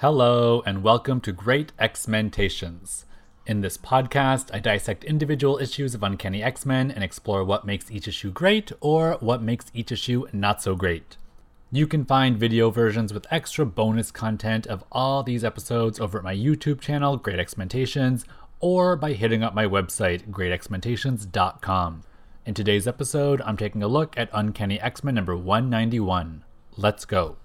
Hello, and welcome to Great X-Mentations. In this podcast, I dissect individual issues of Uncanny X Men and explore what makes each issue great or what makes each issue not so great. You can find video versions with extra bonus content of all these episodes over at my YouTube channel, Great X-Mentations, or by hitting up my website, greatxmentations.com. In today's episode, I'm taking a look at Uncanny X Men number 191. Let's go.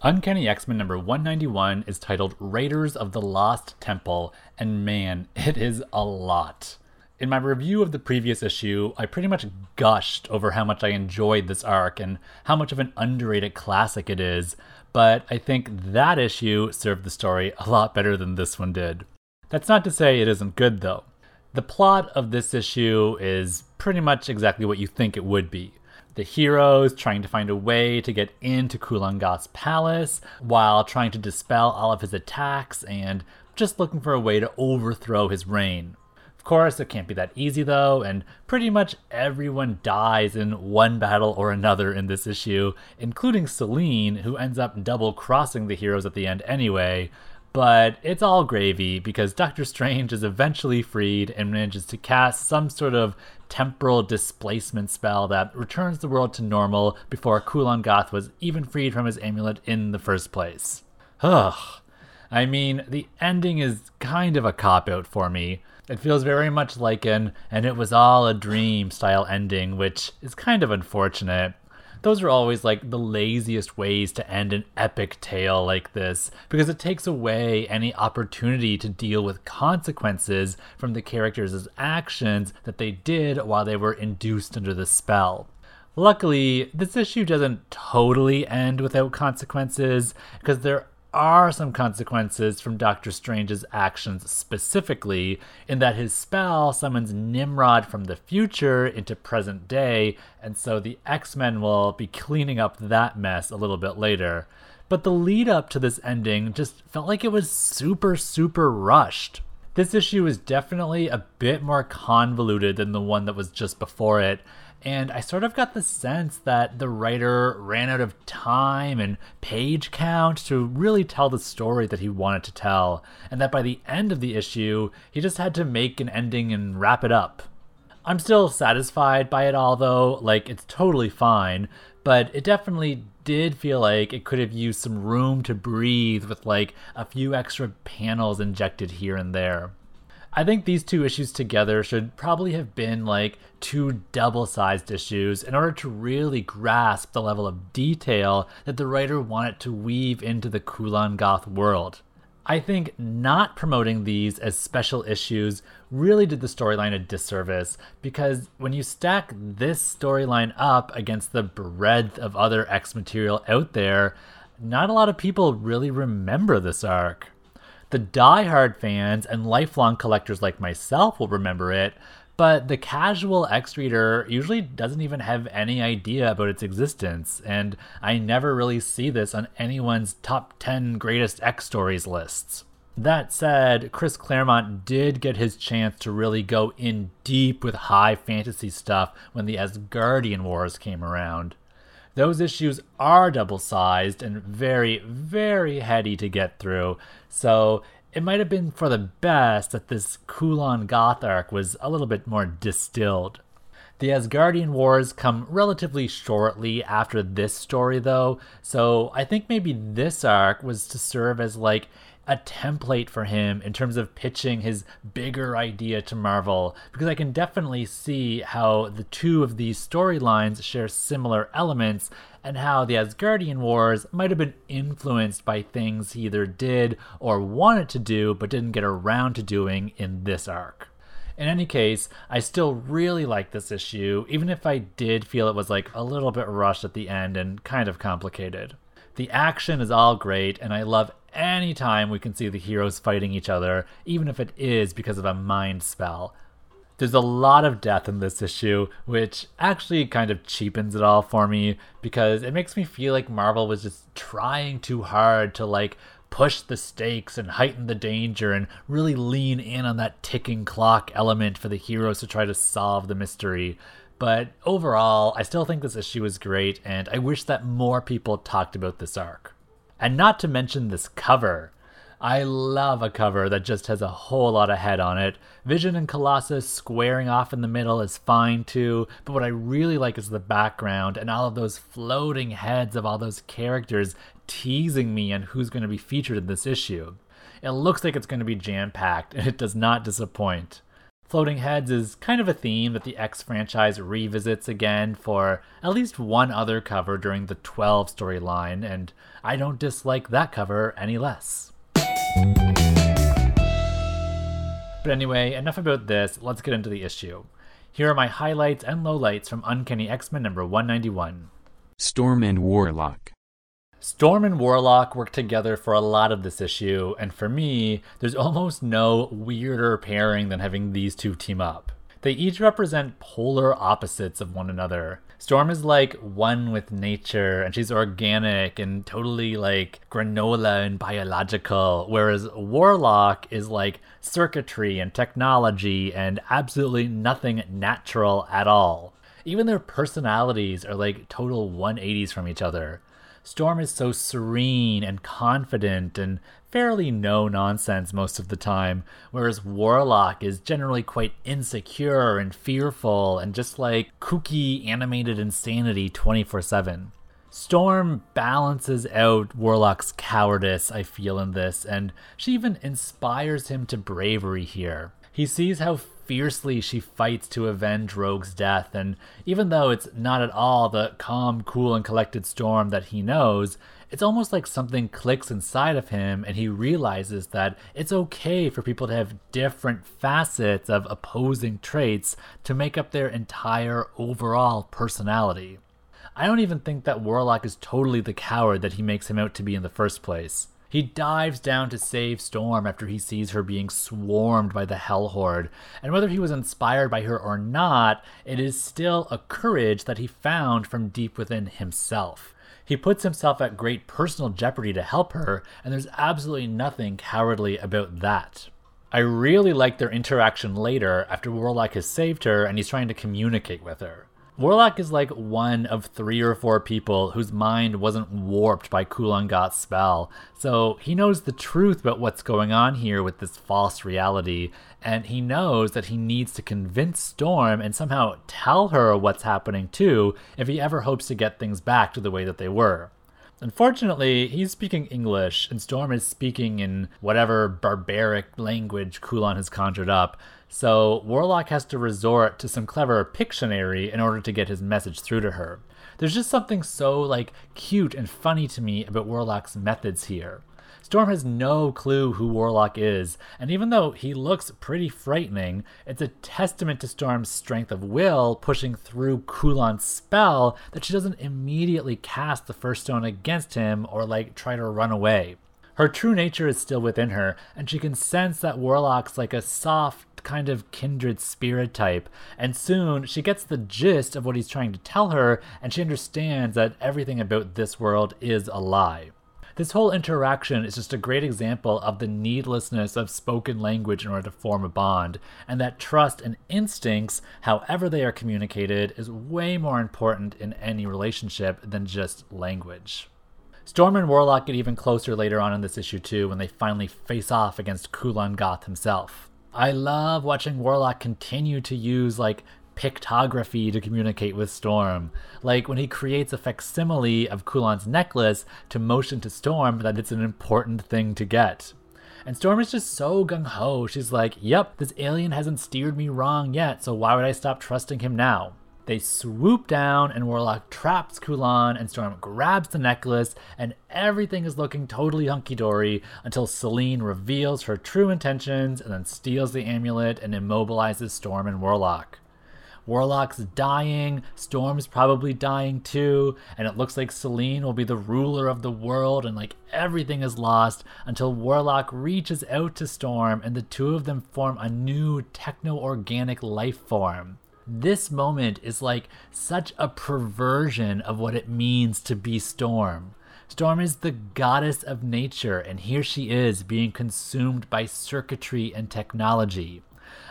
Uncanny X Men number 191 is titled Raiders of the Lost Temple, and man, it is a lot. In my review of the previous issue, I pretty much gushed over how much I enjoyed this arc and how much of an underrated classic it is, but I think that issue served the story a lot better than this one did. That's not to say it isn't good, though. The plot of this issue is pretty much exactly what you think it would be the heroes trying to find a way to get into Kulan Gath's palace while trying to dispel all of his attacks and just looking for a way to overthrow his reign. Of course, it can't be that easy though, and pretty much everyone dies in one battle or another in this issue, including Selene, who ends up double crossing the heroes at the end anyway, but it's all gravy because Doctor Strange is eventually freed and manages to cast some sort of temporal displacement spell that returns the world to normal before Kulan Gath was even freed from his amulet in the first place. Ugh. I mean, the ending is kind of a cop out for me. It feels very much like an and it was all a dream style ending, which is kind of unfortunate those are always like the laziest ways to end an epic tale like this because it takes away any opportunity to deal with consequences from the characters' actions that they did while they were induced under the spell. Luckily, this issue doesn't totally end without consequences because there are some consequences from Doctor Strange's actions specifically, in that his spell summons Nimrod from the future into present day, and so the X Men will be cleaning up that mess a little bit later. But the lead up to this ending just felt like it was super, super rushed. This issue is definitely a bit more convoluted than the one that was just before it, and I sort of got the sense that the writer ran out of time and page count to really tell the story that he wanted to tell, and that by the end of the issue, he just had to make an ending and wrap it up. I'm still satisfied by it all though, like it's totally fine, but it definitely did feel like it could have used some room to breathe with like a few extra panels injected here and there. I think these two issues together should probably have been like two double sized issues in order to really grasp the level of detail that the writer wanted to weave into the Kulan Gath world. I think not promoting these as special issues really did the storyline a disservice because when you stack this storyline up against the breadth of other X material out there, not a lot of people really remember this arc. The die-hard fans and lifelong collectors like myself will remember it, but the casual X reader usually doesn't even have any idea about its existence, and I never really see this on anyone's top 10 greatest X stories lists. That said, Chris Claremont did get his chance to really go in deep with high fantasy stuff when the Asgardian Wars came around. Those issues are double sized and very, very heady to get through, so it might have been for the best that this Kulan Gath arc was a little bit more distilled. The Asgardian Wars come relatively shortly after this story, though, so I think maybe this arc was to serve as like a template for him in terms of pitching his bigger idea to Marvel because I can definitely see how the two of these storylines share similar elements and how the Asgardian Wars might have been influenced by things he either did or wanted to do but didn't get around to doing in this arc. In any case, I still really like this issue, even if I did feel it was like a little bit rushed at the end and kind of complicated. The action is all great, and I love anytime we can see the heroes fighting each other, even if it is because of a mind spell. There's a lot of death in this issue, which actually kind of cheapens it all for me because it makes me feel like Marvel was just trying too hard to like push the stakes and heighten the danger and really lean in on that ticking clock element for the heroes to try to solve the mystery. But overall, I still think this issue is great, and I wish that more people talked about this arc. And not to mention this cover. I love a cover that just has a whole lot of head on it. Vision and Colossus squaring off in the middle is fine too, but what I really like is the background and all of those floating heads of all those characters teasing me on who's going to be featured in this issue. It looks like it's going to be jam packed, and it does not disappoint. Floating Heads is kind of a theme that the X franchise revisits again for at least one other cover during the 12 storyline, and I don't dislike that cover any less. But anyway, enough about this, let's get into the issue. Here are my highlights and lowlights from Uncanny X Men number 191. Storm and Warlock. Storm and Warlock work together for a lot of this issue, and for me, there's almost no weirder pairing than having these two team up. They each represent polar opposites of one another. Storm is like one with nature, and she's organic and totally like granola and biological, whereas Warlock is like circuitry and technology and absolutely nothing natural at all. Even their personalities are like total 180s from each other. Storm is so serene and confident and fairly no nonsense most of the time, whereas Warlock is generally quite insecure and fearful and just like kooky animated insanity 24 7. Storm balances out Warlock's cowardice, I feel, in this, and she even inspires him to bravery here. He sees how fiercely she fights to avenge Rogue's death, and even though it's not at all the calm, cool, and collected Storm that he knows, it's almost like something clicks inside of him and he realizes that it's okay for people to have different facets of opposing traits to make up their entire overall personality. I don't even think that Warlock is totally the coward that he makes him out to be in the first place. He dives down to save Storm after he sees her being swarmed by the Hell Horde, and whether he was inspired by her or not, it is still a courage that he found from deep within himself. He puts himself at great personal jeopardy to help her, and there's absolutely nothing cowardly about that. I really like their interaction later after Warlock has saved her and he's trying to communicate with her. Warlock is like one of three or four people whose mind wasn't warped by Kulan spell, so he knows the truth about what's going on here with this false reality, and he knows that he needs to convince Storm and somehow tell her what's happening too if he ever hopes to get things back to the way that they were. Unfortunately, he's speaking English, and Storm is speaking in whatever barbaric language Kulan has conjured up, so Warlock has to resort to some clever Pictionary in order to get his message through to her. There's just something so like cute and funny to me about Warlock's methods here. Storm has no clue who Warlock is, and even though he looks pretty frightening, it's a testament to Storm's strength of will pushing through Kulan's spell that she doesn't immediately cast the first stone against him or like try to run away. Her true nature is still within her, and she can sense that Warlock's like a soft, kind of kindred spirit type, and soon she gets the gist of what he's trying to tell her, and she understands that everything about this world is a lie. This whole interaction is just a great example of the needlessness of spoken language in order to form a bond, and that trust and instincts, however they are communicated, is way more important in any relationship than just language. Storm and Warlock get even closer later on in this issue too when they finally face off against Kulan Gath himself. I love watching Warlock continue to use like pictography to communicate with Storm. Like when he creates a facsimile of Kulan's necklace to motion to Storm that it's an important thing to get. And Storm is just so gung ho. She's like, yep, this alien hasn't steered me wrong yet, so why would I stop trusting him now? They swoop down, and Warlock traps Kulan, and Storm grabs the necklace, and everything is looking totally hunky dory until Selene reveals her true intentions and then steals the amulet and immobilizes Storm and Warlock. Warlock's dying, Storm's probably dying too, and it looks like Selene will be the ruler of the world and like everything is lost until Warlock reaches out to Storm and the two of them form a new techno organic life form this moment is like such a perversion of what it means to be Storm. Storm is the goddess of nature, and here she is being consumed by circuitry and technology.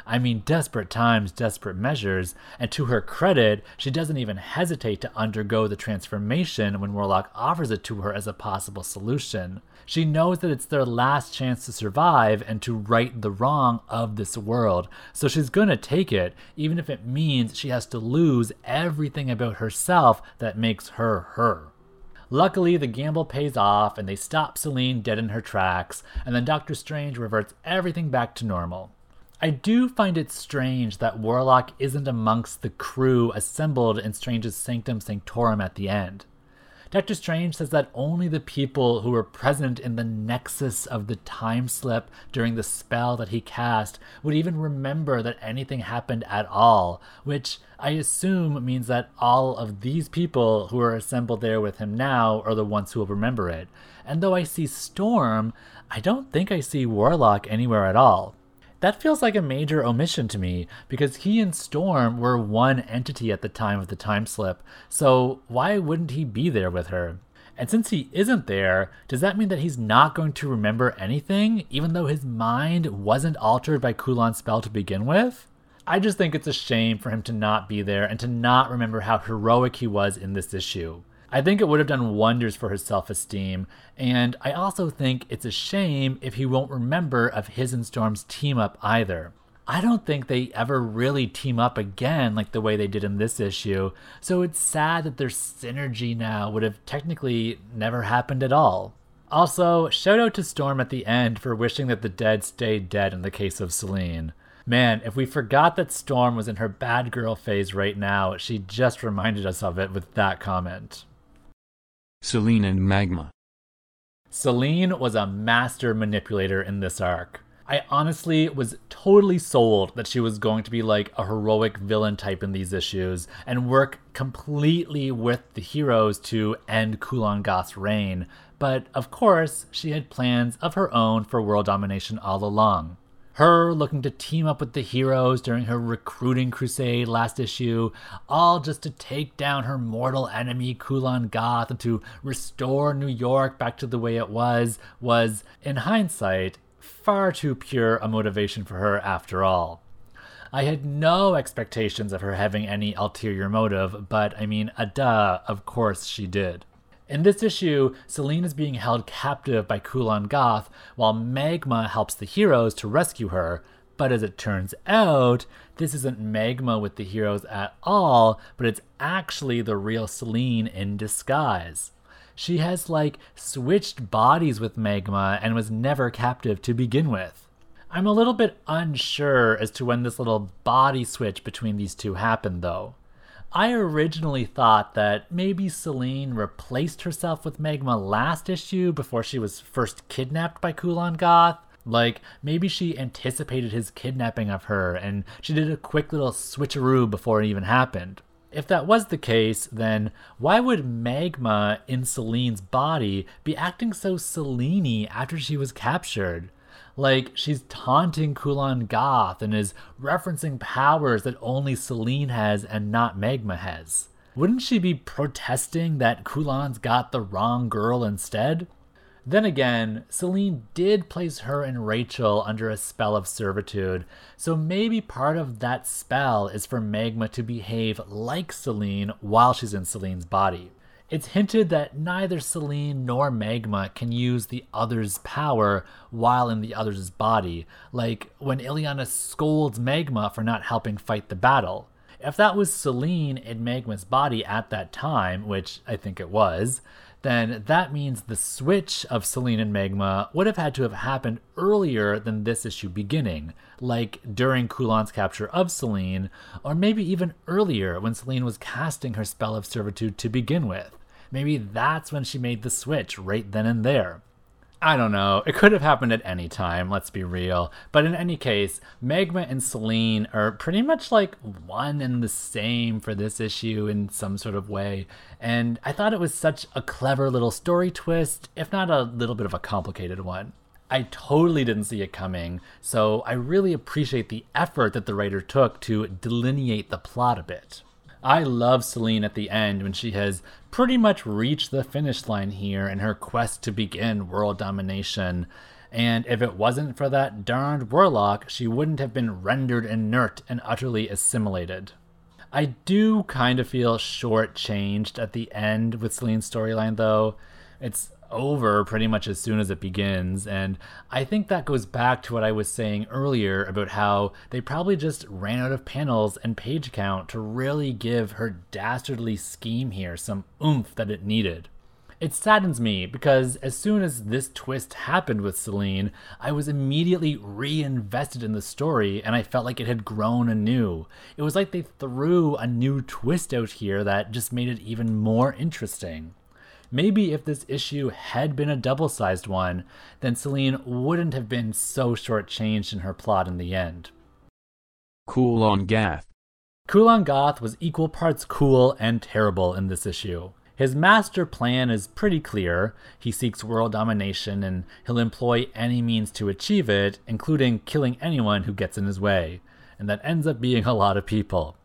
I mean, desperate times, desperate measures, and to her credit, she doesn't even hesitate to undergo the transformation when Warlock offers it to her as a possible solution. She knows that it's their last chance to survive and to right the wrong of this world, so she's gonna take it, even if it means she has to lose everything about herself that makes her her. Luckily, the gamble pays off and they stop Selene dead in her tracks, and then Doctor Strange reverts everything back to normal. I do find it strange that Warlock isn't amongst the crew assembled in Strange's Sanctum Sanctorum at the end. Doctor Strange says that only the people who were present in the nexus of the time slip during the spell that he cast would even remember that anything happened at all, which I assume means that all of these people who are assembled there with him now are the ones who will remember it. And though I see Storm, I don't think I see Warlock anywhere at all. That feels like a major omission to me because he and Storm were one entity at the time of the time slip, so why wouldn't he be there with her? And since he isn't there, does that mean that he's not going to remember anything, even though his mind wasn't altered by Kulan's spell to begin with? I just think it's a shame for him to not be there and to not remember how heroic he was in this issue. I think it would have done wonders for his self esteem, and I also think it's a shame if he won't remember of his and Storm's team up either. I don't think they ever really team up again like the way they did in this issue, so it's sad that their synergy now would have technically never happened at all. Also, shout out to Storm at the end for wishing that the dead stayed dead in the case of Selene. Man, if we forgot that Storm was in her bad girl phase right now, she just reminded us of it with that comment. Selene and Magma. Selene was a master manipulator in this arc. I honestly was totally sold that she was going to be like a heroic villain type in these issues and work completely with the heroes to end Kulan Gath's reign. But of course, she had plans of her own for world domination all along her looking to team up with the heroes during her recruiting crusade last issue, all just to take down her mortal enemy Kulan Gath and to restore New York back to the way it was, was, in hindsight, far too pure a motivation for her after all. I had no expectations of her having any ulterior motive, but I mean, a duh, of course she did. In this issue, Selene is being held captive by Kulan Gath, while Magma helps the heroes to rescue her. But as it turns out, this isn't Magma with the heroes at all, but it's actually the real Selene in disguise. She has, like, switched bodies with Magma and was never captive to begin with. I'm a little bit unsure as to when this little body switch between these two happened, though. I originally thought that maybe Selene replaced herself with Magma last issue before she was first kidnapped by Kulan Gath. Like, maybe she anticipated his kidnapping of her and she did a quick little switcheroo before it even happened. If that was the case, then why would Magma in Selene's body be acting so Selene after she was captured? Like, she's taunting Kulan Gath and is referencing powers that only Selene has and not Magma has. Wouldn't she be protesting that Kulan's got the wrong girl instead? Then again, Selene did place her and Rachel under a spell of servitude, so maybe part of that spell is for Magma to behave like Selene while she's in Selene's body. It's hinted that neither Selene nor Magma can use the other's power while in the other's body, like when Illyana scolds Magma for not helping fight the battle. If that was Selene in Magma's body at that time, which I think it was, then that means the switch of Selene and Magma would have had to have happened earlier than this issue beginning, like during Kulan's capture of Selene, or maybe even earlier when Selene was casting her spell of servitude to begin with. Maybe that's when she made the switch right then and there. I don't know. It could have happened at any time, let's be real. But in any case, Magma and Selene are pretty much like one and the same for this issue in some sort of way. And I thought it was such a clever little story twist, if not a little bit of a complicated one. I totally didn't see it coming, so I really appreciate the effort that the writer took to delineate the plot a bit. I love Selene at the end when she has pretty much reached the finish line here in her quest to begin world domination. And if it wasn't for that darned warlock, she wouldn't have been rendered inert and utterly assimilated. I do kind of feel shortchanged at the end with Selene's storyline, though. It's over pretty much as soon as it begins, and I think that goes back to what I was saying earlier about how they probably just ran out of panels and page count to really give her dastardly scheme here some oomph that it needed. It saddens me because as soon as this twist happened with Selene, I was immediately reinvested in the story and I felt like it had grown anew. It was like they threw a new twist out here that just made it even more interesting. Maybe if this issue had been a double sized one, then Selene wouldn't have been so shortchanged in her plot in the end. Kulan Gath. Kulan Gath was equal parts cool and terrible in this issue. His master plan is pretty clear. He seeks world domination and he'll employ any means to achieve it, including killing anyone who gets in his way. And that ends up being a lot of people.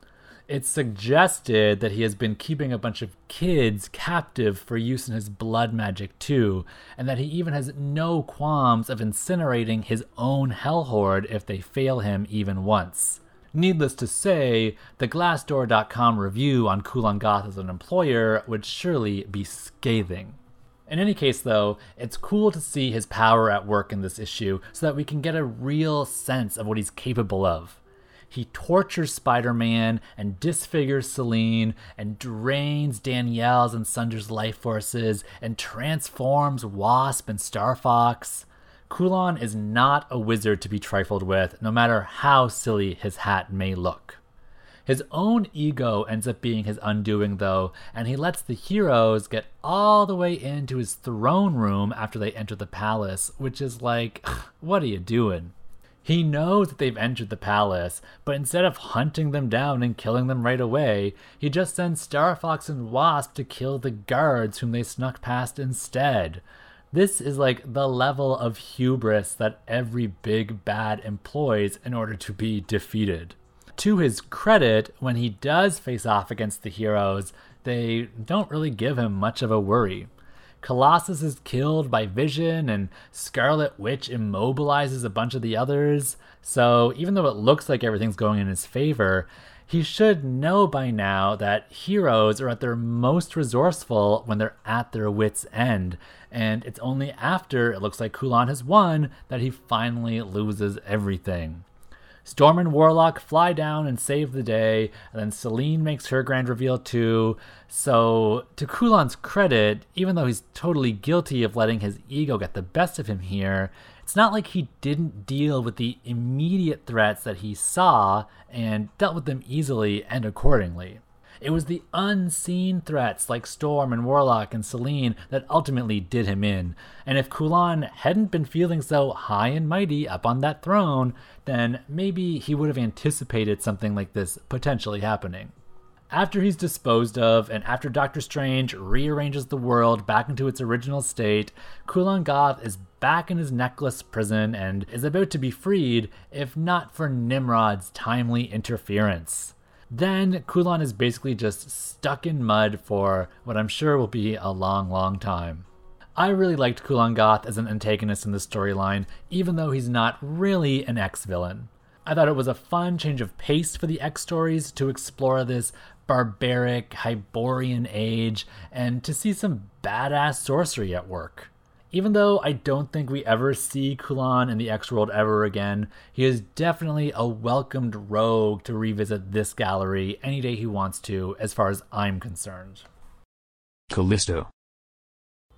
It's suggested that he has been keeping a bunch of kids captive for use in his blood magic too, and that he even has no qualms of incinerating his own hell horde if they fail him even once. Needless to say, the Glassdoor.com review on Kulan Gath as an employer would surely be scathing. In any case, though, it's cool to see his power at work in this issue so that we can get a real sense of what he's capable of. He tortures Spider Man and disfigures Selene and drains Danielle's and Sunder's life forces and transforms Wasp and Starfox. Kulan is not a wizard to be trifled with, no matter how silly his hat may look. His own ego ends up being his undoing, though, and he lets the heroes get all the way into his throne room after they enter the palace, which is like, what are you doing? He knows that they've entered the palace, but instead of hunting them down and killing them right away, he just sends Starfox and Wasp to kill the guards whom they snuck past instead. This is like the level of hubris that every big bad employs in order to be defeated. To his credit, when he does face off against the heroes, they don't really give him much of a worry. Colossus is killed by Vision, and Scarlet Witch immobilizes a bunch of the others. So, even though it looks like everything's going in his favor, he should know by now that heroes are at their most resourceful when they're at their wits' end, and it's only after it looks like Kulan has won that he finally loses everything. Storm and Warlock fly down and save the day, and then Selene makes her grand reveal too. So, to Kulan's credit, even though he's totally guilty of letting his ego get the best of him here, it's not like he didn't deal with the immediate threats that he saw and dealt with them easily and accordingly. It was the unseen threats like Storm and Warlock and Selene that ultimately did him in. And if Kulan hadn't been feeling so high and mighty up on that throne, then maybe he would have anticipated something like this potentially happening. After he's disposed of, and after Doctor Strange rearranges the world back into its original state, Kulan Gath is back in his necklace prison and is about to be freed if not for Nimrod's timely interference then Kulan is basically just stuck in mud for what I'm sure will be a long, long time. I really liked Kulan Gath as an antagonist in the storyline, even though he's not really an X villain. I thought it was a fun change of pace for the X stories to explore this barbaric Hyborian age and to see some badass sorcery at work. Even though I don't think we ever see Kulan in the X world ever again, he is definitely a welcomed rogue to revisit this gallery any day he wants to, as far as I'm concerned. Callisto.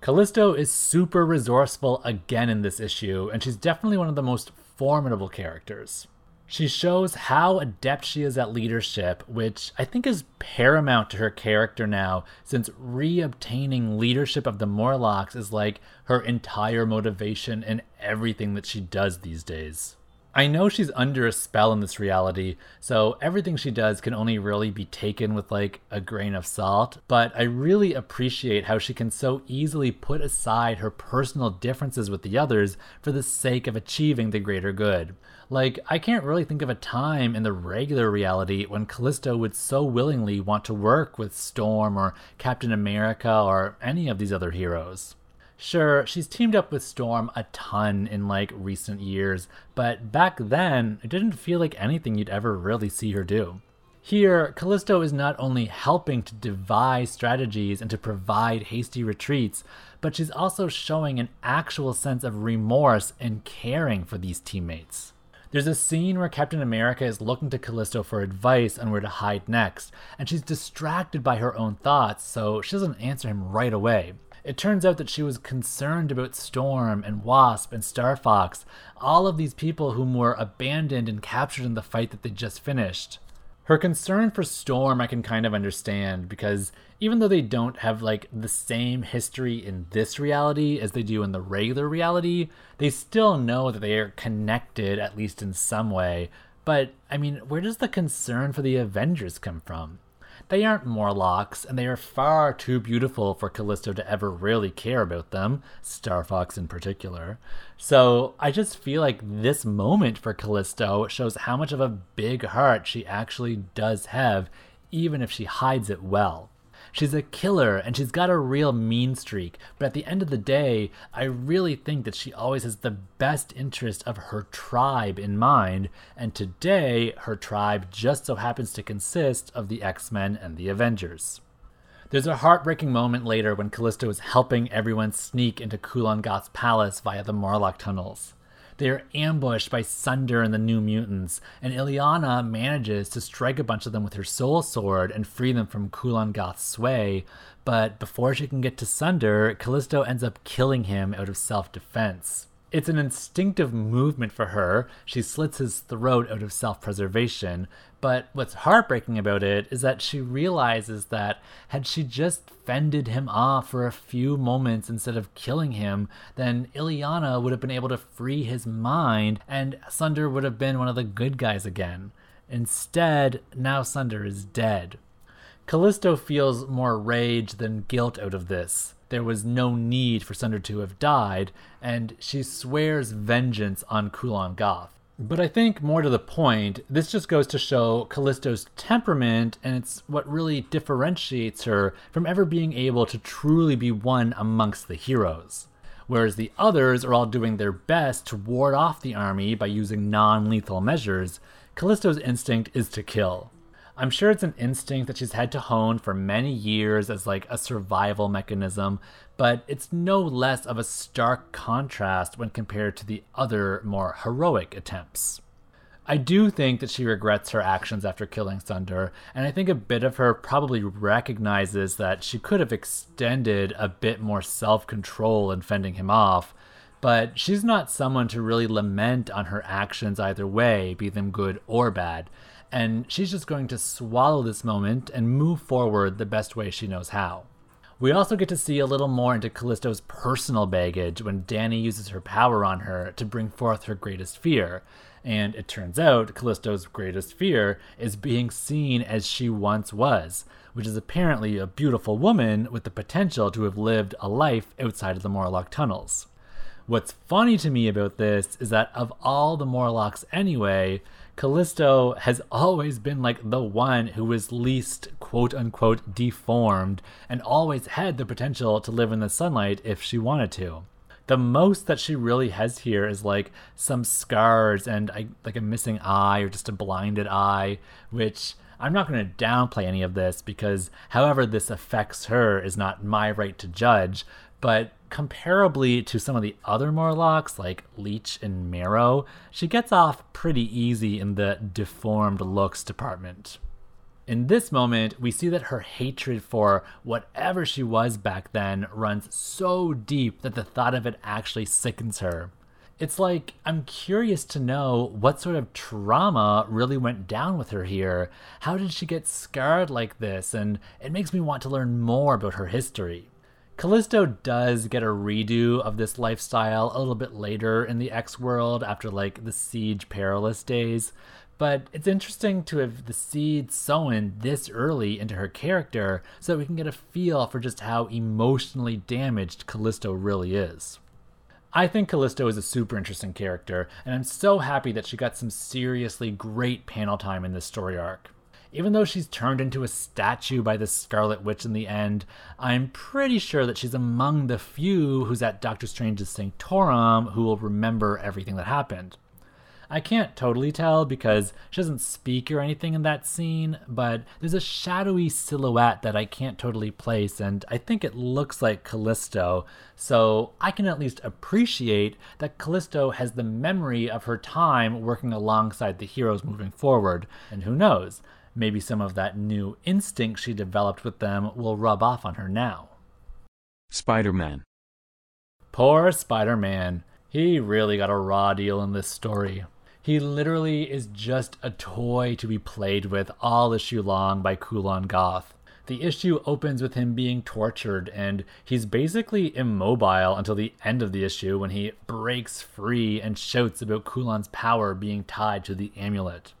Callisto is super resourceful again in this issue, and she's definitely one of the most formidable characters. She shows how adept she is at leadership, which I think is paramount to her character now, since reobtaining leadership of the Morlocks is like her entire motivation in everything that she does these days. I know she's under a spell in this reality, so everything she does can only really be taken with like a grain of salt, but I really appreciate how she can so easily put aside her personal differences with the others for the sake of achieving the greater good. Like, I can't really think of a time in the regular reality when Callisto would so willingly want to work with Storm or Captain America or any of these other heroes. Sure, she's teamed up with Storm a ton in like recent years, but back then, it didn't feel like anything you'd ever really see her do. Here, Callisto is not only helping to devise strategies and to provide hasty retreats, but she's also showing an actual sense of remorse and caring for these teammates. There's a scene where Captain America is looking to Callisto for advice on where to hide next, and she's distracted by her own thoughts, so she doesn't answer him right away. It turns out that she was concerned about Storm and Wasp and Starfox, all of these people whom were abandoned and captured in the fight that they just finished. Her concern for Storm I can kind of understand because even though they don't have like the same history in this reality as they do in the regular reality, they still know that they are connected at least in some way. But I mean, where does the concern for the Avengers come from? They aren't Morlocks, and they are far too beautiful for Callisto to ever really care about them, Starfox in particular. So I just feel like this moment for Callisto shows how much of a big heart she actually does have, even if she hides it well. She's a killer and she's got a real mean streak, but at the end of the day, I really think that she always has the best interest of her tribe in mind, and today her tribe just so happens to consist of the X Men and the Avengers. There's a heartbreaking moment later when Callisto is helping everyone sneak into Kulan Gath's palace via the Morlock tunnels. They are ambushed by Sunder and the New Mutants, and Illyana manages to strike a bunch of them with her soul sword and free them from Kulan Gath's sway. But before she can get to Sunder, Callisto ends up killing him out of self defense. It's an instinctive movement for her. She slits his throat out of self preservation. But what's heartbreaking about it is that she realizes that had she just fended him off for a few moments instead of killing him, then Illyana would have been able to free his mind and Sunder would have been one of the good guys again. Instead, now Sunder is dead. Callisto feels more rage than guilt out of this there was no need for Sunder to have died, and she swears vengeance on Kulan Gath. But I think more to the point, this just goes to show Callisto's temperament, and it's what really differentiates her from ever being able to truly be one amongst the heroes. Whereas the others are all doing their best to ward off the army by using non lethal measures, Callisto's instinct is to kill. I'm sure it's an instinct that she's had to hone for many years as like a survival mechanism, but it's no less of a stark contrast when compared to the other more heroic attempts. I do think that she regrets her actions after killing Sunder, and I think a bit of her probably recognizes that she could have extended a bit more self control in fending him off, but she's not someone to really lament on her actions either way, be them good or bad and she's just going to swallow this moment and move forward the best way she knows how. We also get to see a little more into Callisto's personal baggage when Dani uses her power on her to bring forth her greatest fear. And it turns out Callisto's greatest fear is being seen as she once was, which is apparently a beautiful woman with the potential to have lived a life outside of the Morlock tunnels. What's funny to me about this is that of all the Morlocks anyway, Callisto has always been like the one who was least quote unquote deformed and always had the potential to live in the sunlight if she wanted to. The most that she really has here is like some scars and like a missing eye or just a blinded eye, which I'm not going to downplay any of this because however this affects her is not my right to judge, but comparably to some of the other Morlocks, like Leech and Marrow, she gets off pretty easy in the deformed looks department. In this moment, we see that her hatred for whatever she was back then runs so deep that the thought of it actually sickens her. It's like, I'm curious to know what sort of trauma really went down with her here. How did she get scarred like this? And it makes me want to learn more about her history. Callisto does get a redo of this lifestyle a little bit later in the X world after like the Siege Perilous days, but it's interesting to have the seed sown this early into her character so that we can get a feel for just how emotionally damaged Callisto really is. I think Callisto is a super interesting character, and I'm so happy that she got some seriously great panel time in this story arc Even though she's turned into a statue by the Scarlet Witch in the end, I'm pretty sure that she's among the few who's at Doctor Strange's Sanctorum who will remember everything that happened. I can't totally tell because she doesn't speak or anything in that scene, but there's a shadowy silhouette that I can't totally place, and I think it looks like Callisto, so I can at least appreciate that Callisto has the memory of her time working alongside the heroes moving forward, and who knows, maybe some of that new instinct she developed with them will rub off on her now. Spider Man. Poor Spider Man. He really got a raw deal in this story. He literally is just a toy to be played with all issue long by Kulan Gath. The issue opens with him being tortured, and he's basically immobile until the end of the issue when he breaks free and shouts about Kulan's power being tied to the amulet.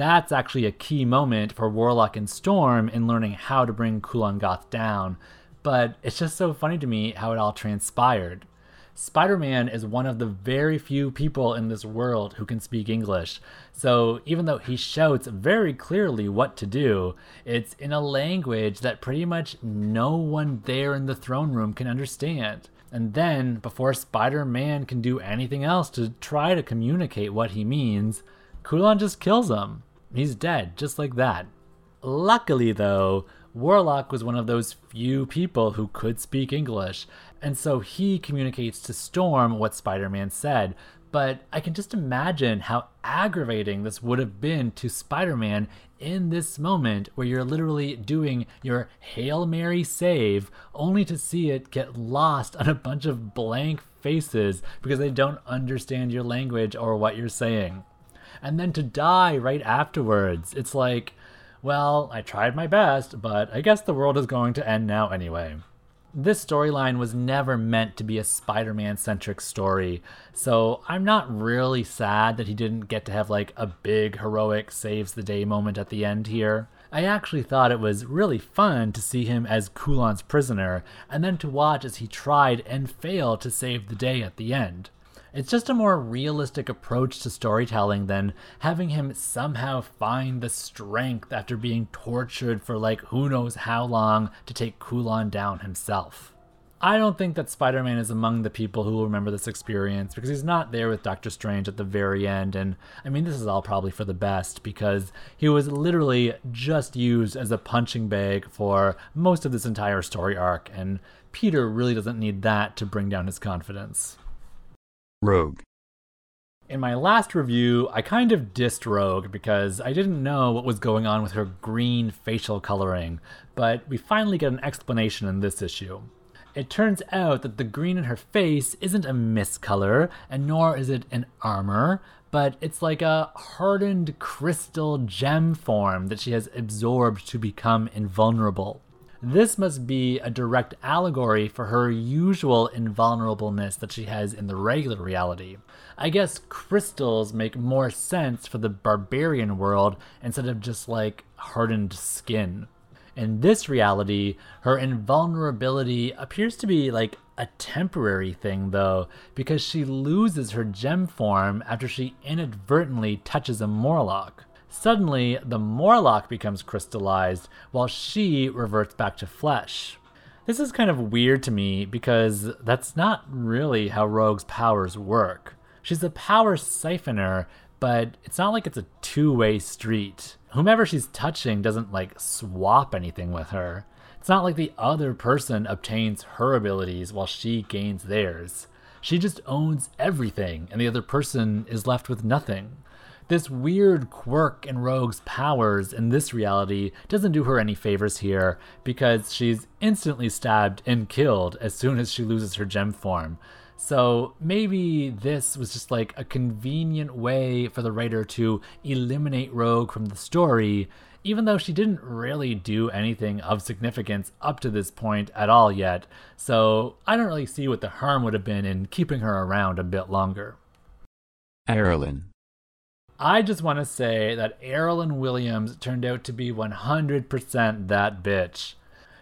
That's actually a key moment for Warlock and Storm in learning how to bring Kulan Gath down, but it's just so funny to me how it all transpired. Spider Man is one of the very few people in this world who can speak English. So even though he shouts very clearly what to do, it's in a language that pretty much no one there in the throne room can understand. And then, before Spider Man can do anything else to try to communicate what he means, Kulan just kills him. He's dead, just like that. Luckily, though, Warlock was one of those few people who could speak English, and so he communicates to Storm what Spider Man said. But I can just imagine how aggravating this would have been to Spider Man in this moment where you're literally doing your Hail Mary save only to see it get lost on a bunch of blank faces because they don't understand your language or what you're saying. And then to die right afterwards. It's like, well, I tried my best, but I guess the world is going to end now anyway. This storyline was never meant to be a Spider Man centric story, so I'm not really sad that he didn't get to have like a big heroic saves the day moment at the end here. I actually thought it was really fun to see him as Kulan's prisoner, and then to watch as he tried and failed to save the day at the end. It's just a more realistic approach to storytelling than having him somehow find the strength after being tortured for like who knows how long to take Kulan down himself. I don't think that Spider Man is among the people who will remember this experience because he's not there with Doctor Strange at the very end. And I mean, this is all probably for the best because he was literally just used as a punching bag for most of this entire story arc. And Peter really doesn't need that to bring down his confidence. Rogue. In my last review, I kind of dissed Rogue because I didn't know what was going on with her green facial coloring, but we finally get an explanation in this issue. It turns out that the green in her face isn't a miscolor, and nor is it an armor, but it's like a hardened crystal gem form that she has absorbed to become invulnerable. This must be a direct allegory for her usual invulnerableness that she has in the regular reality. I guess crystals make more sense for the barbarian world instead of just like hardened skin. In this reality, her invulnerability appears to be like a temporary thing, though, because she loses her gem form after she inadvertently touches a Morlock. Suddenly, the Morlock becomes crystallized while she reverts back to flesh. This is kind of weird to me because that's not really how Rogue's powers work. She's a power siphoner, but it's not like it's a two way street. Whomever she's touching doesn't like swap anything with her. It's not like the other person obtains her abilities while she gains theirs. She just owns everything, and the other person is left with nothing. This weird quirk in Rogue's powers in this reality doesn't do her any favors here because she's instantly stabbed and killed as soon as she loses her gem form. So maybe this was just like a convenient way for the writer to eliminate Rogue from the story, even though she didn't really do anything of significance up to this point at all yet. So I don't really see what the harm would have been in keeping her around a bit longer. Ireland. I just want to say that Erilyn Williams turned out to be 100% that bitch.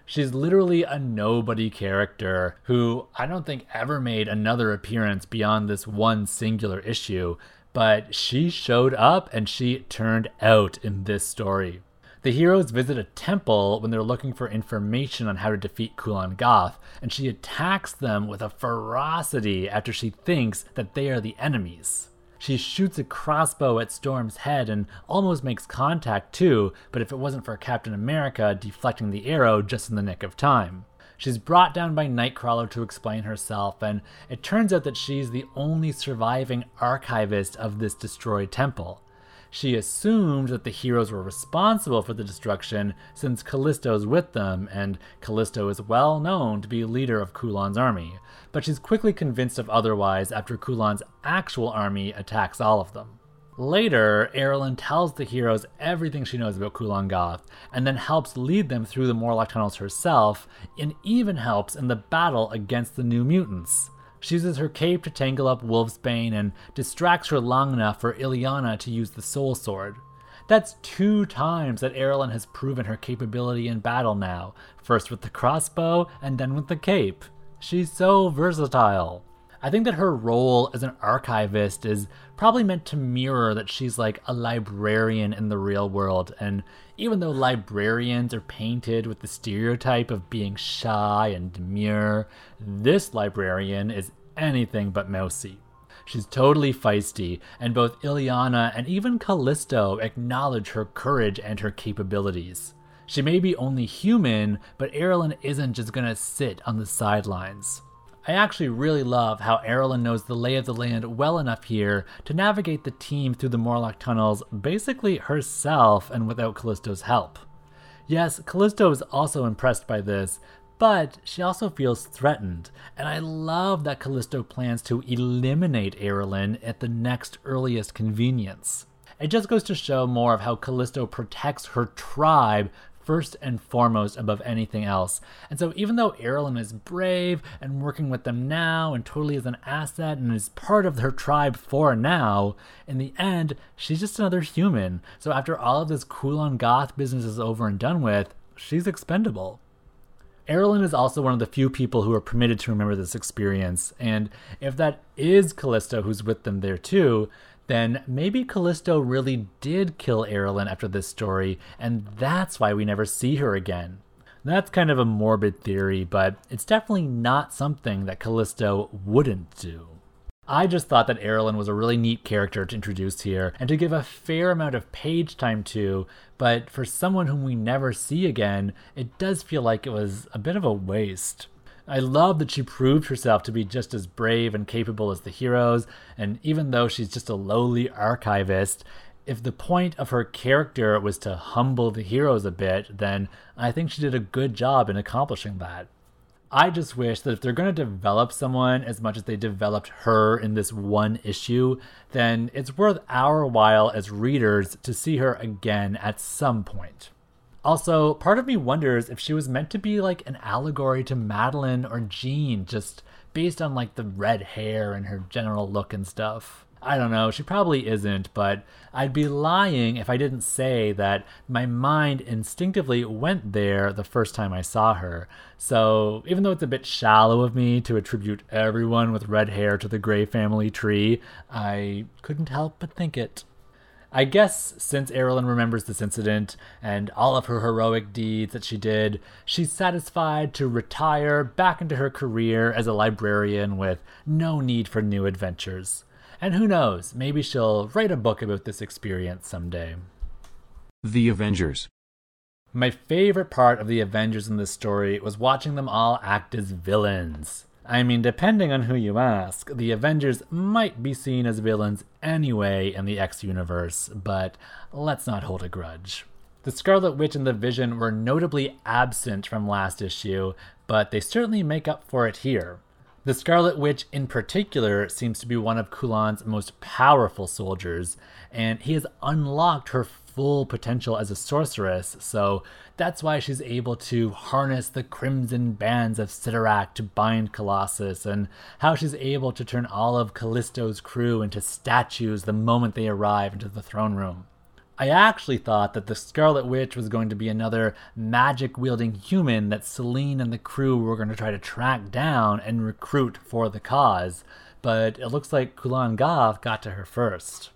She's literally a nobody character who I don't think ever made another appearance beyond this one singular issue, but she showed up and she turned out in this story. The heroes visit a temple when they're looking for information on how to defeat Kulan Gath, and she attacks them with a ferocity after she thinks that they are the enemies. She shoots a crossbow at Storm's head and almost makes contact too, but if it wasn't for Captain America deflecting the arrow just in the nick of time. She's brought down by Nightcrawler to explain herself, and it turns out that she's the only surviving archivist of this destroyed temple. She assumed that the heroes were responsible for the destruction since Callisto's with them, and Callisto is well known to be leader of Kulan's army. But she's quickly convinced of otherwise after Kulan's actual army attacks all of them. Later, Aralen tells the heroes everything she knows about Kulan Gath, and then helps lead them through the Morlock tunnels herself, and even helps in the battle against the New Mutants. She uses her cape to tangle up Wolfsbane and distracts her long enough for Illyana to use the Soul Sword. That's two times that Aralen has proven her capability in battle now, first with the crossbow and then with the cape. She's so versatile. I think that her role as an archivist is probably meant to mirror that she's like a librarian in the real world. And even though librarians are painted with the stereotype of being shy and demure, this librarian is anything but mousy. She's totally feisty, and both Illyana and even Callisto acknowledge her courage and her capabilities. She may be only human, but Aralen isn't just gonna sit on the sidelines. I actually really love how Aralen knows the lay of the land well enough here to navigate the team through the Morlock tunnels basically herself and without Callisto's help. Yes, Callisto is also impressed by this, but she also feels threatened, and I love that Callisto plans to eliminate Aralen at the next earliest convenience. It just goes to show more of how Callisto protects her tribe first and foremost above anything else. And so, even though Aralen is brave and working with them now and totally is an asset and is part of her tribe for now, in the end, she's just another human. So, after all of this Kulan Gath business is over and done with, she's expendable. Aralen is also one of the few people who are permitted to remember this experience, and if that is Callisto who's with them there too, then maybe Callisto really did kill Aralen after this story, and that's why we never see her again. That's kind of a morbid theory, but it's definitely not something that Callisto wouldn't do. I just thought that Aralen was a really neat character to introduce here and to give a fair amount of page time to, but for someone whom we never see again, it does feel like it was a bit of a waste. I love that she proved herself to be just as brave and capable as the heroes, and even though she's just a lowly archivist, if the point of her character was to humble the heroes a bit, then I think she did a good job in accomplishing that. I just wish that if they're going to develop someone as much as they developed her in this one issue, then it's worth our while as readers to see her again at some point. Also, part of me wonders if she was meant to be like an allegory to Madeline or Jean, just based on like the red hair and her general look and stuff. I don't know, she probably isn't, but I'd be lying if I didn't say that my mind instinctively went there the first time I saw her. So, even though it's a bit shallow of me to attribute everyone with red hair to the Grey family tree, I couldn't help but think it. I guess since Aralen remembers this incident and all of her heroic deeds that she did, she's satisfied to retire back into her career as a librarian with no need for new adventures. And who knows, maybe she'll write a book about this experience someday. The Avengers. My favorite part of the Avengers in this story was watching them all act as villains. I mean, depending on who you ask, the Avengers might be seen as villains anyway in the X universe, but let's not hold a grudge. The Scarlet Witch and the Vision were notably absent from last issue, but they certainly make up for it here. The Scarlet Witch, in particular, seems to be one of Kulan's most powerful soldiers, and he has unlocked her full potential as a sorceress, so that's why she's able to harness the crimson bands of Cyttorak to bind Colossus, and how she's able to turn all of Callisto's crew into statues the moment they arrive into the throne room. I actually thought that the Scarlet Witch was going to be another magic wielding human that Selene and the crew were going to try to track down and recruit for the cause, but it looks like Kulan Gath got to her first.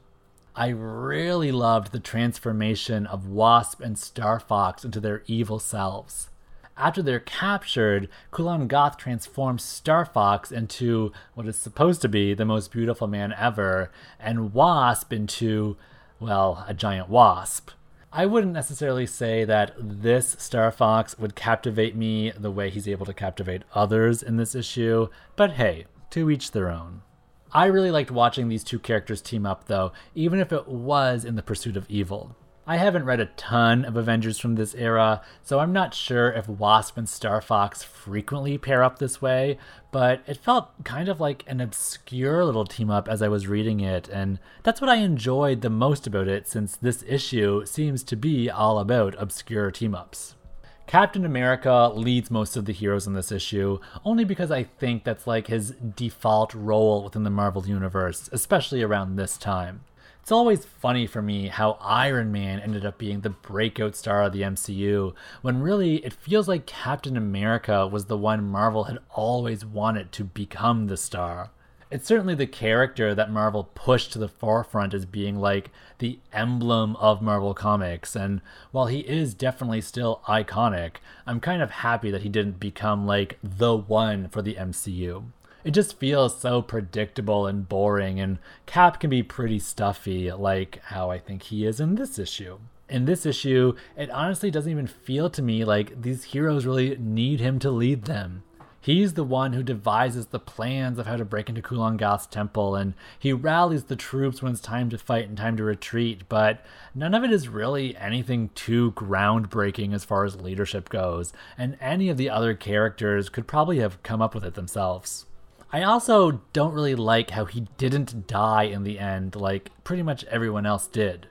I really loved the transformation of Wasp and Starfox into their evil selves. After they're captured, Kulan Gath transforms Starfox into what is supposed to be the most beautiful man ever, and Wasp into, well, a giant wasp. I wouldn't necessarily say that this Starfox would captivate me the way he's able to captivate others in this issue, but hey, to each their own. I really liked watching these two characters team up, though, even if it was in the pursuit of evil. I haven't read a ton of Avengers from this era, so I'm not sure if Wasp and Starfox frequently pair up this way, but it felt kind of like an obscure little team up as I was reading it, and that's what I enjoyed the most about it since this issue seems to be all about obscure team ups. Captain America leads most of the heroes in this issue, only because I think that's like his default role within the Marvel Universe, especially around this time. It's always funny for me how Iron Man ended up being the breakout star of the MCU, when really it feels like Captain America was the one Marvel had always wanted to become the star. It's certainly the character that Marvel pushed to the forefront as being like the emblem of Marvel Comics, and while he is definitely still iconic, I'm kind of happy that he didn't become like the one for the MCU it just feels so predictable and boring, and Cap can be pretty stuffy, like how I think he is in this issue. In this issue, it honestly doesn't even feel to me like these heroes really need him to lead them. He's the one who devises the plans of how to break into Kulan Gath's temple, and he rallies the troops when it's time to fight and time to retreat, but none of it is really anything too groundbreaking as far as leadership goes, and any of the other characters could probably have come up with it themselves. I also don't really like how he didn't die in the end like pretty much everyone else did.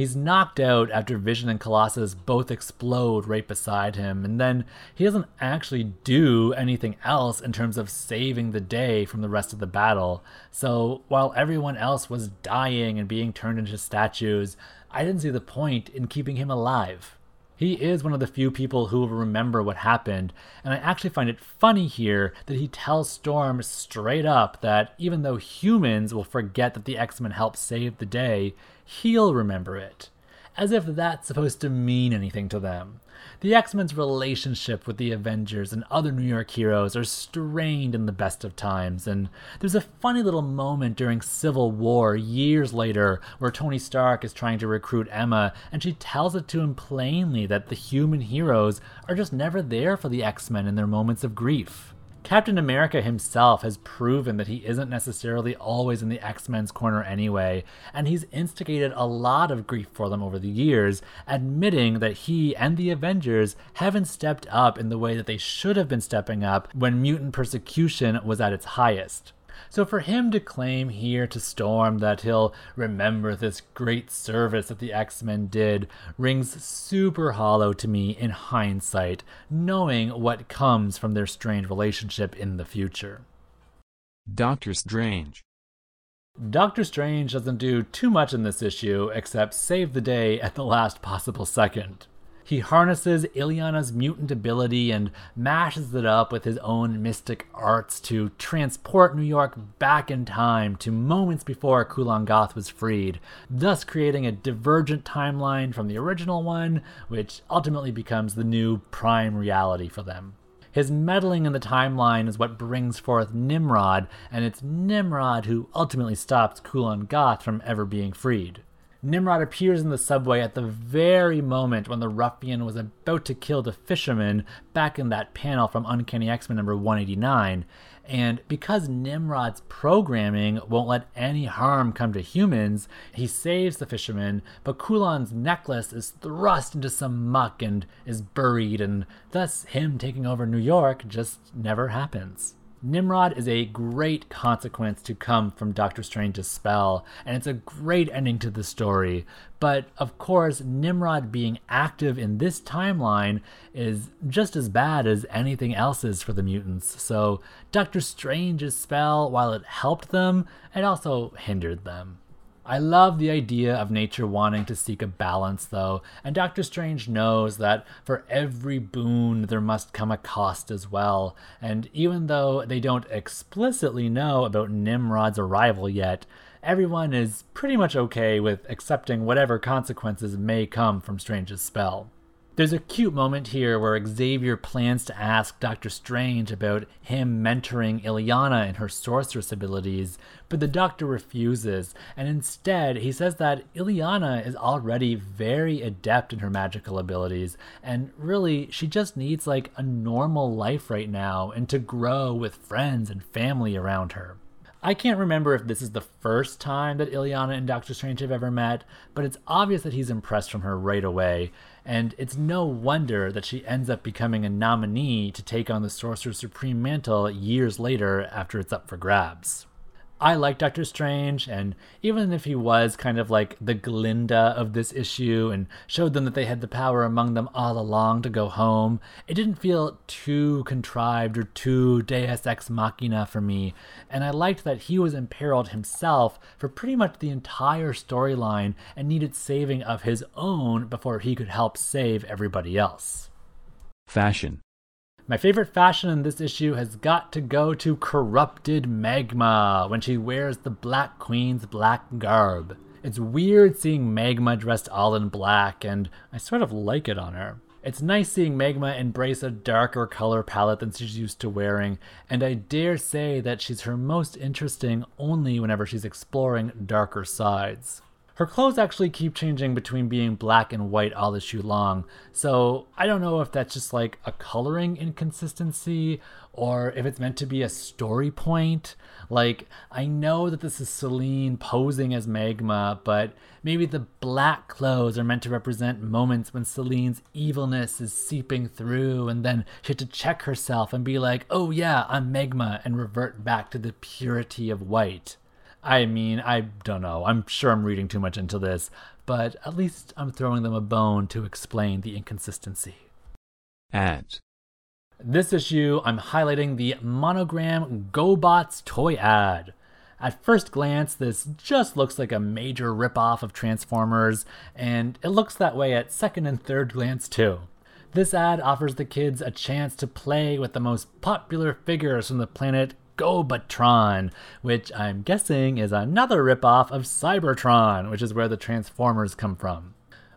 He's knocked out after Vision and Colossus both explode right beside him, and then he doesn't actually do anything else in terms of saving the day from the rest of the battle. So while everyone else was dying and being turned into statues, I didn't see the point in keeping him alive. He is one of the few people who will remember what happened, and I actually find it funny here that he tells Storm straight up that even though humans will forget that the X Men helped save the day, he'll remember it. As if that's supposed to mean anything to them. The X Men's relationship with the Avengers and other New York heroes are strained in the best of times, and there's a funny little moment during Civil War years later where Tony Stark is trying to recruit Emma, and she tells it to him plainly that the human heroes are just never there for the X Men in their moments of grief. Captain America himself has proven that he isn't necessarily always in the X Men's corner anyway, and he's instigated a lot of grief for them over the years, admitting that he and the Avengers haven't stepped up in the way that they should have been stepping up when mutant persecution was at its highest. So for him to claim here to Storm that he'll remember this great service that the X Men did rings super hollow to me in hindsight, knowing what comes from their strained relationship in the future. Doctor Strange. Doctor Strange doesn't do too much in this issue except save the day at the last possible second. He harnesses Illyana's mutant ability and mashes it up with his own mystic arts to transport New York back in time to moments before Kulan Gath was freed, thus creating a divergent timeline from the original one, which ultimately becomes the new prime reality for them. His meddling in the timeline is what brings forth Nimrod, and it's Nimrod who ultimately stops Kulan Gath from ever being freed. Nimrod appears in the subway at the very moment when the ruffian was about to kill the fisherman back in that panel from Uncanny X Men number 189. And because Nimrod's programming won't let any harm come to humans, he saves the fisherman, but Kulan's necklace is thrust into some muck and is buried, and thus him taking over New York just never happens. Nimrod is a great consequence to come from Doctor Strange's spell, and it's a great ending to the story. But of course, Nimrod being active in this timeline is just as bad as anything else is for the mutants. So, Doctor Strange's spell, while it helped them, it also hindered them. I love the idea of nature wanting to seek a balance, though, and Doctor Strange knows that for every boon there must come a cost as well. And even though they don't explicitly know about Nimrod's arrival yet, everyone is pretty much okay with accepting whatever consequences may come from Strange's spell. There's a cute moment here where Xavier plans to ask Doctor Strange about him mentoring Illyana in her sorceress abilities, but the Doctor refuses, and instead he says that Illyana is already very adept in her magical abilities, and really she just needs like a normal life right now and to grow with friends and family around her. I can't remember if this is the first time that Illyana and Doctor Strange have ever met, but it's obvious that he's impressed from her right away, and it's no wonder that she ends up becoming a nominee to take on the Sorcerer Supreme mantle years later after it's up for grabs. I like Doctor Strange, and even if he was kind of like the Glinda of this issue and showed them that they had the power among them all along to go home, it didn't feel too contrived or too deus ex machina for me, and I liked that he was imperiled himself for pretty much the entire storyline and needed saving of his own before he could help save everybody else. Fashion. My favorite fashion in this issue has got to go to Corrupted Magma when she wears the Black Queen's black garb. It's weird seeing Magma dressed all in black, and I sort of like it on her. It's nice seeing Magma embrace a darker color palette than she's used to wearing, and I dare say that she's her most interesting only whenever she's exploring darker sides. Her clothes actually keep changing between being black and white all issue long, so I don't know if that's just like a coloring inconsistency or if it's meant to be a story point. Like, I know that this is Selene posing as Magma, but maybe the black clothes are meant to represent moments when Selene's evilness is seeping through, and then she had to check herself and be like, oh yeah, I'm Magma, and revert back to the purity of white. I mean, I don't know. I'm sure I'm reading too much into this, but at least I'm throwing them a bone to explain the inconsistency. Ads. This issue, I'm highlighting the monogram GoBots toy ad. At first glance, this just looks like a major ripoff of Transformers, and it looks that way at second and third glance too. This ad offers the kids a chance to play with the most popular figures from the planet GoBotron, which I'm guessing is another ripoff of Cybertron, which is where the Transformers come from.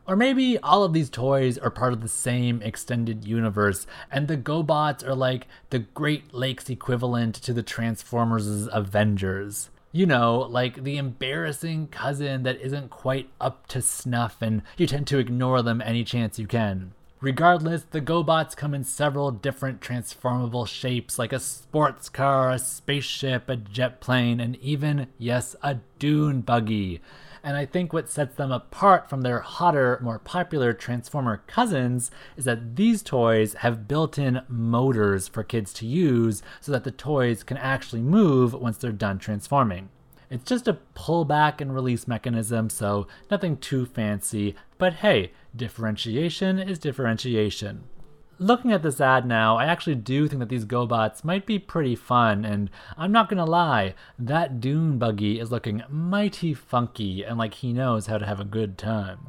Or maybe all of these toys are part of the same extended universe, and the GoBots are like the Great Lakes equivalent to the Transformers' Avengers. You know, like the embarrassing cousin that isn't quite up to snuff, and you tend to ignore them any chance you can. Regardless, the GoBots come in several different transformable shapes like a sports car, a spaceship, a jet plane, and even, yes, a dune buggy. And I think what sets them apart from their hotter, more popular Transformer cousins is that these toys have built in motors for kids to use so that the toys can actually move once they're done transforming. It's just a pullback and release mechanism, so nothing too fancy, but hey, differentiation is differentiation. Looking at this ad now, I actually do think that these GoBots might be pretty fun, and I'm not gonna lie, that Dune buggy is looking mighty funky and like he knows how to have a good time.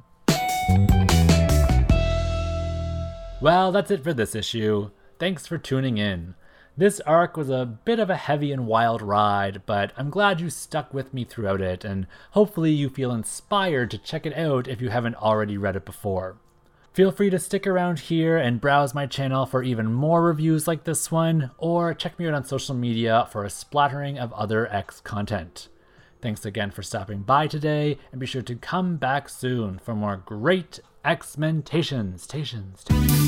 Well, that's it for this issue. Thanks for tuning in. This arc was a bit of a heavy and wild ride, but I'm glad you stuck with me throughout it, and hopefully you feel inspired to check it out if you haven't already read it before. Feel free to stick around here and browse my channel for even more reviews like this one, or check me out on social media for a splattering of other X content. Thanks again for stopping by today, and be sure to come back soon for more great X-Men Tations. Tations. Tations.